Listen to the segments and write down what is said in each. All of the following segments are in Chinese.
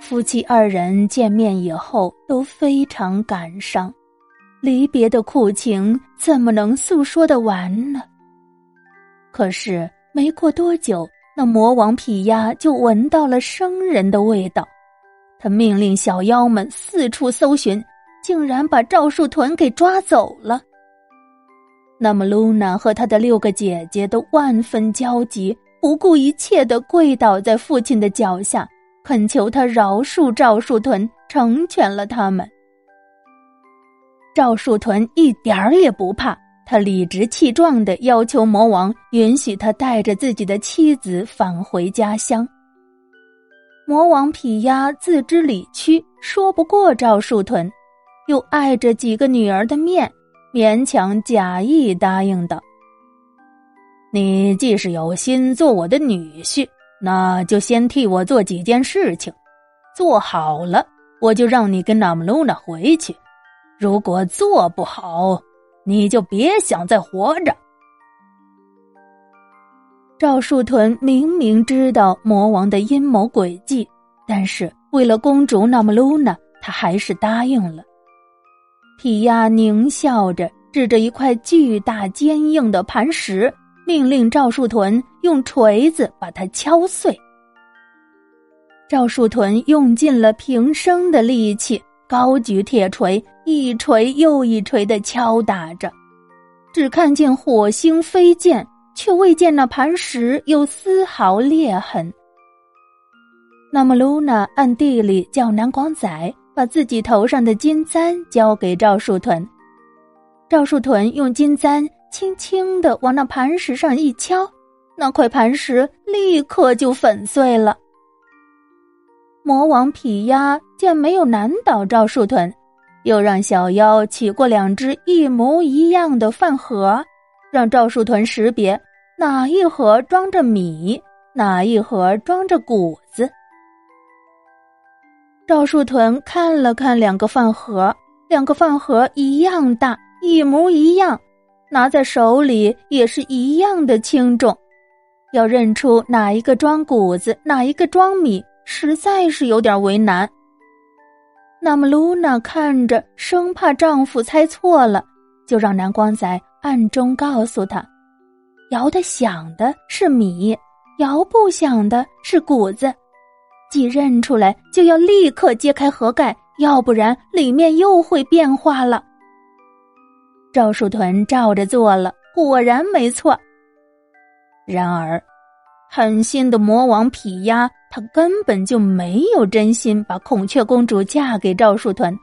夫妻二人见面以后都非常感伤，离别的苦情怎么能诉说的完呢？可是没过多久，那魔王皮鸭就闻到了生人的味道，他命令小妖们四处搜寻，竟然把赵树屯给抓走了。那么，露娜和她的六个姐姐都万分焦急，不顾一切的跪倒在父亲的脚下。恳求他饶恕赵树屯，成全了他们。赵树屯一点儿也不怕，他理直气壮的要求魔王允许他带着自己的妻子返回家乡。魔王皮鸭自知理屈，说不过赵树屯，又碍着几个女儿的面，勉强假意答应道：“你既是有心做我的女婿。”那就先替我做几件事情，做好了我就让你跟纳姆露娜回去；如果做不好，你就别想再活着。赵树屯明明知道魔王的阴谋诡计，但是为了公主纳姆露娜，他还是答应了。皮亚狞笑着，指着一块巨大坚硬的磐石。命令赵树屯用锤子把它敲碎。赵树屯用尽了平生的力气，高举铁锤，一锤又一锤的敲打着，只看见火星飞溅，却未见那磐石有丝毫裂痕。那么，露娜暗地里叫南广仔把自己头上的金簪交给赵树屯，赵树屯用金簪。轻轻的往那磐石上一敲，那块磐石立刻就粉碎了。魔王皮鸭见没有难倒赵树屯，又让小妖取过两只一模一样的饭盒，让赵树屯识别哪一盒装着米，哪一盒装着谷子。赵树屯看了看两个饭盒，两个饭盒一样大，一模一样。拿在手里也是一样的轻重，要认出哪一个装谷子，哪一个装米，实在是有点为难。那么露娜看着，生怕丈夫猜错了，就让南光仔暗中告诉他：摇的响的是米，摇不响的是谷子。既认出来，就要立刻揭开盒盖，要不然里面又会变化了。赵树屯照着做了，果然没错。然而，狠心的魔王皮鸭，他根本就没有真心把孔雀公主嫁给赵树屯，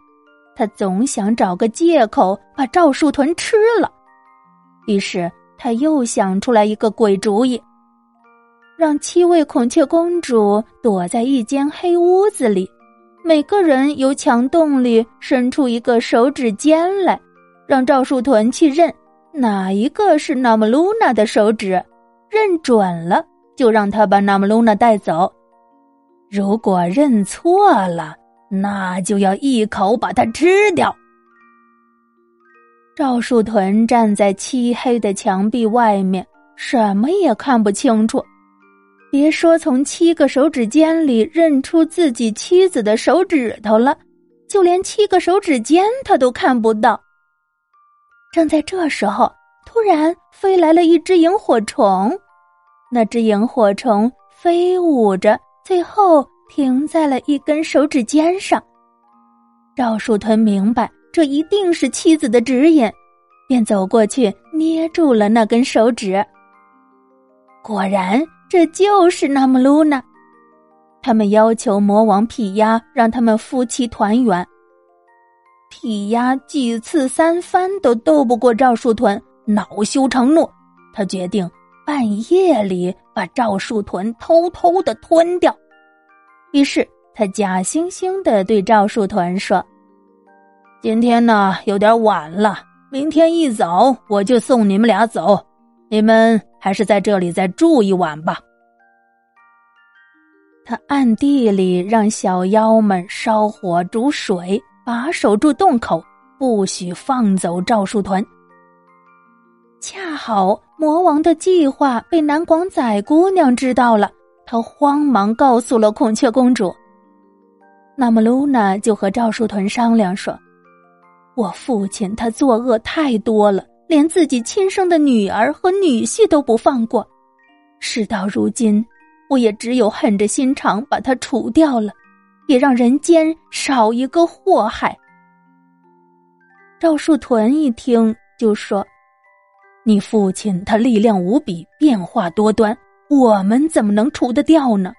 他总想找个借口把赵树屯吃了。于是，他又想出来一个鬼主意，让七位孔雀公主躲在一间黑屋子里，每个人由墙洞里伸出一个手指尖来。让赵树屯去认哪一个是纳姆露娜的手指，认准了就让他把纳姆露娜带走。如果认错了，那就要一口把它吃掉。赵树屯站在漆黑的墙壁外面，什么也看不清楚，别说从七个手指尖里认出自己妻子的手指头了，就连七个手指尖他都看不到。正在这时候，突然飞来了一只萤火虫。那只萤火虫飞舞着，最后停在了一根手指尖上。赵树屯明白这一定是妻子的指引，便走过去捏住了那根手指。果然，这就是那么露娜。他们要求魔王皮鸭让他们夫妻团圆。皮鸭几次三番都斗不过赵树屯，恼羞成怒，他决定半夜里把赵树屯偷偷的吞掉。于是他假惺惺的对赵树屯说：“今天呢有点晚了，明天一早我就送你们俩走，你们还是在这里再住一晚吧。”他暗地里让小妖们烧火煮水。把守住洞口，不许放走赵树屯。恰好魔王的计划被南广仔姑娘知道了，她慌忙告诉了孔雀公主。那么露娜就和赵树屯商量说：“我父亲他作恶太多了，连自己亲生的女儿和女婿都不放过。事到如今，我也只有狠着心肠把他除掉了，也让人间少一个祸害。”赵树屯一听就说：“你父亲他力量无比，变化多端，我们怎么能除得掉呢？”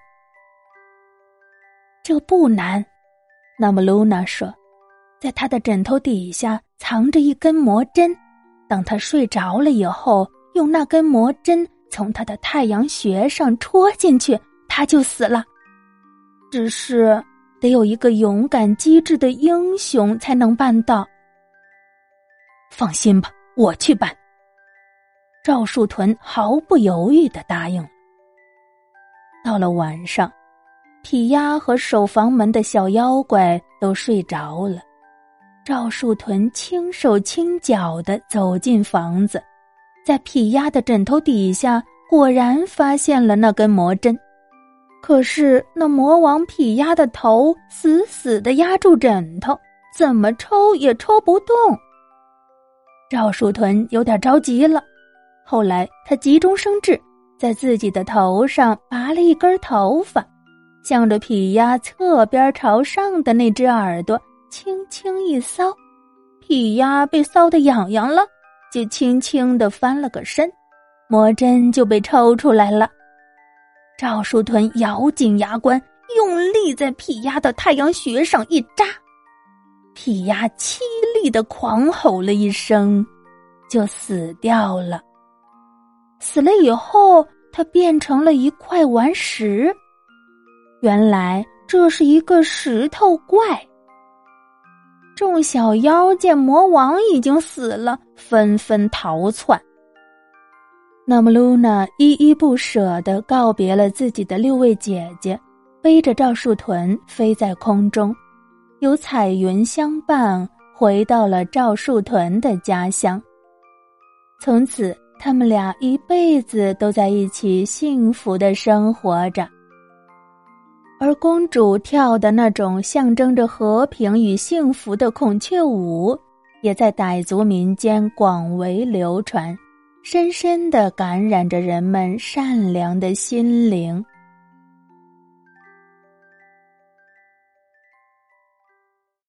这不难，那么露娜说，在他的枕头底下藏着一根魔针，等他睡着了以后，用那根魔针从他的太阳穴上戳进去，他就死了。只是得有一个勇敢机智的英雄才能办到。放心吧，我去办。赵树屯毫不犹豫的答应了。到了晚上。皮鸭和守房门的小妖怪都睡着了，赵树屯轻手轻脚的走进房子，在皮鸭的枕头底下果然发现了那根魔针，可是那魔王皮鸭的头死死的压住枕头，怎么抽也抽不动。赵树屯有点着急了，后来他急中生智，在自己的头上拔了一根头发。向着皮鸭侧边朝上的那只耳朵轻轻一搔，皮鸭被搔得痒痒了，就轻轻的翻了个身，魔针就被抽出来了。赵树屯咬紧牙关，用力在皮鸭的太阳穴上一扎，皮鸭凄厉的狂吼了一声，就死掉了。死了以后，它变成了一块顽石。原来这是一个石头怪。众小妖见魔王已经死了，纷纷逃窜。那么露娜依依不舍的告别了自己的六位姐姐，背着赵树屯飞在空中，有彩云相伴，回到了赵树屯的家乡。从此，他们俩一辈子都在一起幸福的生活着。而公主跳的那种象征着和平与幸福的孔雀舞，也在傣族民间广为流传，深深地感染着人们善良的心灵。